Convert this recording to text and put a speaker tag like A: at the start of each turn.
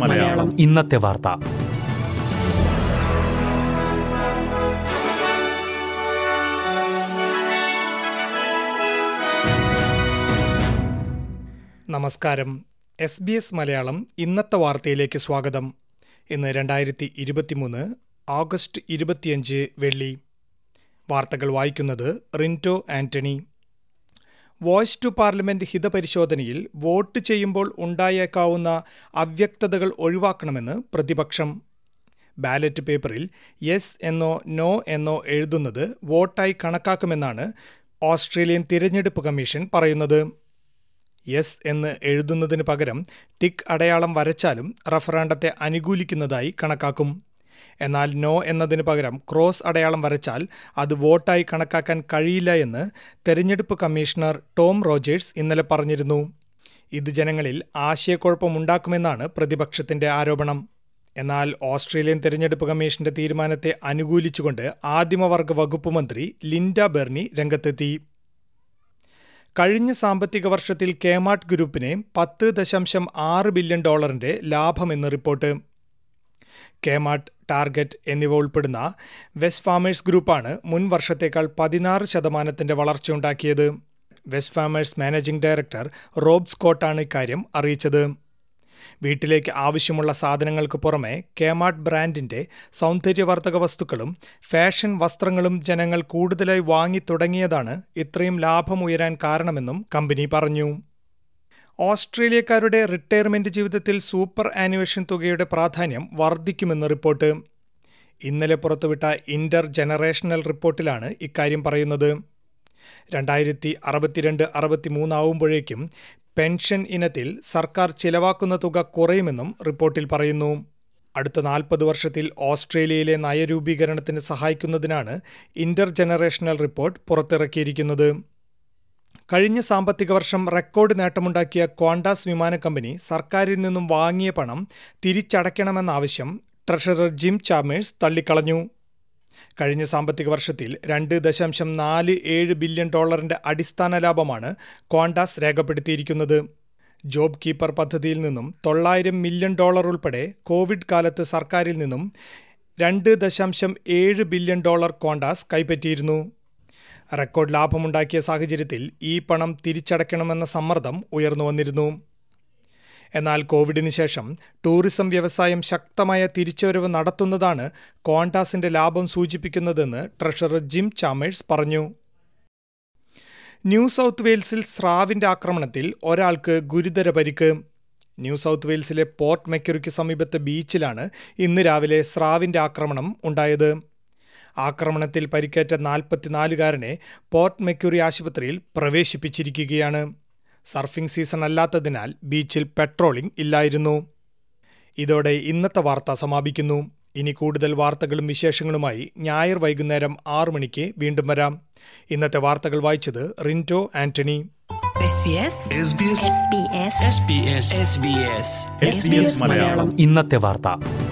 A: മലയാളം.
B: ഇന്നത്തെ വാർത്ത.
C: നമസ്കാരം. എസ് ബി എസ് മലയാളം ഇന്നത്തെ വാർത്തയിലേക്ക് സ്വാഗതം. ഇന്ന് രണ്ടായിരത്തി ഇരുപത്തിമൂന്ന് ഓഗസ്റ്റ് ഇരുപത്തിയഞ്ച് വെള്ളി. വാർത്തകൾ വായിക്കുന്നത് Rinto Antony. Voice to parliament ഹിതപരിശോധനയിൽ vote ചെയ്യുമ്പോൾ ഉണ്ടായേക്കാവുന്ന അവ്യക്തതകൾ ഒഴിവാക്കണമെന്ന് പ്രതിപക്ഷം. ബാലറ്റ് പേപ്പറിൽ യെസ് എന്നോ നോ എന്നോ എഴുതുന്നത് വോട്ടായി കണക്കാക്കുമെന്നാണ് ഓസ്ട്രേലിയൻ തിരഞ്ഞെടുപ്പ് കമ്മീഷൻ പറയുന്നത്. യെസ് എന്ന് എഴുതുന്നതിന് പകരം ടിക്ക് അടയാളം വരച്ചാലും റഫറാണ്ടത്തെ അനുകൂലിക്കുന്നതായി കണക്കാക്കും. എന്നാൽ നോ എന്നതിന് പകരം ക്രോസ് അടയാളം വരച്ചാൽ അത് വോട്ടായി കണക്കാക്കാൻ കഴിയില്ല എന്ന് തെരഞ്ഞെടുപ്പ് കമ്മീഷണർ ടോം റോജേഴ്സ് ഇന്നലെ പറഞ്ഞിരുന്നു. ഇത് ജനങ്ങളിൽ ആശയക്കുഴപ്പമുണ്ടാക്കുമെന്നാണ് പ്രതിപക്ഷത്തിന്റെ ആരോപണം. എന്നാൽ ഓസ്ട്രേലിയൻ തെരഞ്ഞെടുപ്പ് കമ്മീഷന്റെ തീരുമാനത്തെ അനുകൂലിച്ചുകൊണ്ട് ആദിമവർഗ വകുപ്പ് മന്ത്രി ലിൻഡ ബെർണി രംഗത്തെത്തി. കഴിഞ്ഞ സാമ്പത്തിക വർഷത്തിൽ കേമാട്ട് ഗ്രൂപ്പിന് പത്ത് ദശാംശം ആറ് ബില്യൺ ഡോളറിന്റെ ലാഭമെന്ന് റിപ്പോർട്ട്. കേമാർട്ട് ടാർഗറ്റ് എന്നിവ ഉൾപ്പെടുന്ന വെസ്റ്റ് ഫാമേഴ്സ് ഗ്രൂപ്പാണ് മുൻ വർഷത്തേക്കാൾ പതിനാറ് ശതമാനത്തിന്റെ വളർച്ചയുണ്ടാക്കിയത്. Wesfarmers managing director Rob സ്കോട്ടാണ് ഇക്കാര്യം അറിയിച്ചത്. വീട്ടിലേക്ക് ആവശ്യമുള്ള സാധനങ്ങൾക്ക് പുറമെ കേമാർട്ട് ബ്രാൻഡിന്റെ സൗന്ദര്യവർദ്ധക വസ്തുക്കളും ഫാഷൻ വസ്ത്രങ്ങളും ജനങ്ങൾ കൂടുതലായി വാങ്ങി തുടങ്ങിയതാണ് ഇത്രയും ലാഭമുയരാൻ കാരണമെന്നും കമ്പനി പറഞ്ഞു. ഓസ്ട്രേലിയക്കാരുടെ റിട്ടയർമെന്റ് ജീവിതത്തിൽ സൂപ്പർ ആനുവേഷൻ തുകയുടെ പ്രാധാന്യം വർദ്ധിക്കുമെന്ന് റിപ്പോർട്ട്. ഇന്നലെ പുറത്തുവിട്ട ഇന്റർ ജനറേഷണൽ റിപ്പോർട്ടിലാണ് ഇക്കാര്യം പറയുന്നത്. രണ്ടായിരത്തി അറുപത്തിരണ്ട് അറുപത്തിമൂന്നാവുമ്പോഴേക്കും പെൻഷൻ ഇനത്തിൽ സർക്കാർ ചിലവാക്കുന്ന തുക കുറയുമെന്നും റിപ്പോർട്ടിൽ പറയുന്നു. അടുത്ത നാൽപ്പത് വർഷത്തിൽ ഓസ്ട്രേലിയയിലെ നയരൂപീകരണത്തിന് സഹായിക്കുന്നതിനാണ് ഇന്റർ ജനറേഷണൽ റിപ്പോർട്ട് പുറത്തിറക്കിയിരിക്കുന്നത്. കഴിഞ്ഞ സാമ്പത്തിക വർഷം റെക്കോർഡ് നേട്ടമുണ്ടാക്കിയ ക്വാണ്ടാസ് വിമാന കമ്പനി സർക്കാരിൽ നിന്നും വാങ്ങിയ പണം തിരിച്ചടയ്ക്കണമെന്ന ആവശ്യം ട്രഷറർ ജിം ചാമേഴ്സ് തള്ളിക്കളഞ്ഞു. കഴിഞ്ഞ സാമ്പത്തിക വർഷത്തിൽ രണ്ട് ദശാംശം നാല് ഏഴ് ബില്യൺ ഡോളറിന്റെ അടിസ്ഥാന ലാഭമാണ് ക്വാണ്ടാസ് രേഖപ്പെടുത്തിയിരിക്കുന്നത്. ജോബ് കീപ്പർ പദ്ധതിയിൽ നിന്നും തൊള്ളായിരം മില്യൺ ഡോളർ ഉൾപ്പെടെ കോവിഡ് കാലത്ത് സർക്കാരിൽ നിന്നും രണ്ട് ദശാംശം ഏഴ് ബില്യൺ ഡോളർ ക്വാണ്ടാസ് കൈപ്പറ്റിയിരുന്നു. റെക്കോർഡ് ലാഭമുണ്ടാക്കിയ സാഹചര്യത്തിൽ ഈ പണം തിരിച്ചടയ്ക്കണമെന്ന സമ്മർദ്ദം ഉയർന്നു വന്നിരുന്നു. എന്നാൽ കോവിഡിന് ശേഷം ടൂറിസം വ്യവസായം ശക്തമായ തിരിച്ചുവരവ് നടത്തുന്നതാണ് കോണ്ടാസിന്റെ ലാഭം സൂചിപ്പിക്കുന്നതെന്ന് ട്രഷറർ ജിം ചാമേഴ്സ് പറഞ്ഞു. ന്യൂ സൗത്ത് വെയിൽസിൽ സ്രാവിന്റെ ആക്രമണത്തിൽ ഒരാൾക്ക് ഗുരുതര പരിക്ക്. ന്യൂ സൗത്ത് വെയിൽസിലെ പോർട്ട് മെക്യൂറിക്ക് സമീപത്തെ ബീച്ചിലാണ് ഇന്ന് രാവിലെ സ്രാവിന്റെ ആക്രമണം ഉണ്ടായത്. ആക്രമണത്തിൽ പരിക്കേറ്റ നാൽപ്പത്തിനാലുകാരനെ പോർട്ട് മെക്യൂറി ആശുപത്രിയിൽ പ്രവേശിപ്പിച്ചിരിക്കുകയാണ്. സർഫിംഗ് സീസൺ അല്ലാത്തതിനാൽ ബീച്ചിൽ പെട്രോളിംഗ് ഇല്ലായിരുന്നു. ഇതോടെ ഇന്നത്തെ വാർത്ത സമാപിക്കുന്നു. ഇനി കൂടുതൽ വാർത്തകളും വിശേഷങ്ങളുമായി ഞായർ വൈകുന്നേരം ആറു മണിക്ക് വീണ്ടും വരാം. ഇന്നത്തെ വാർത്തകൾ വായിച്ചത് റിന്റോ ആന്റണി.
A: മലയാളം.
B: ഇന്നത്തെ വാർത്ത.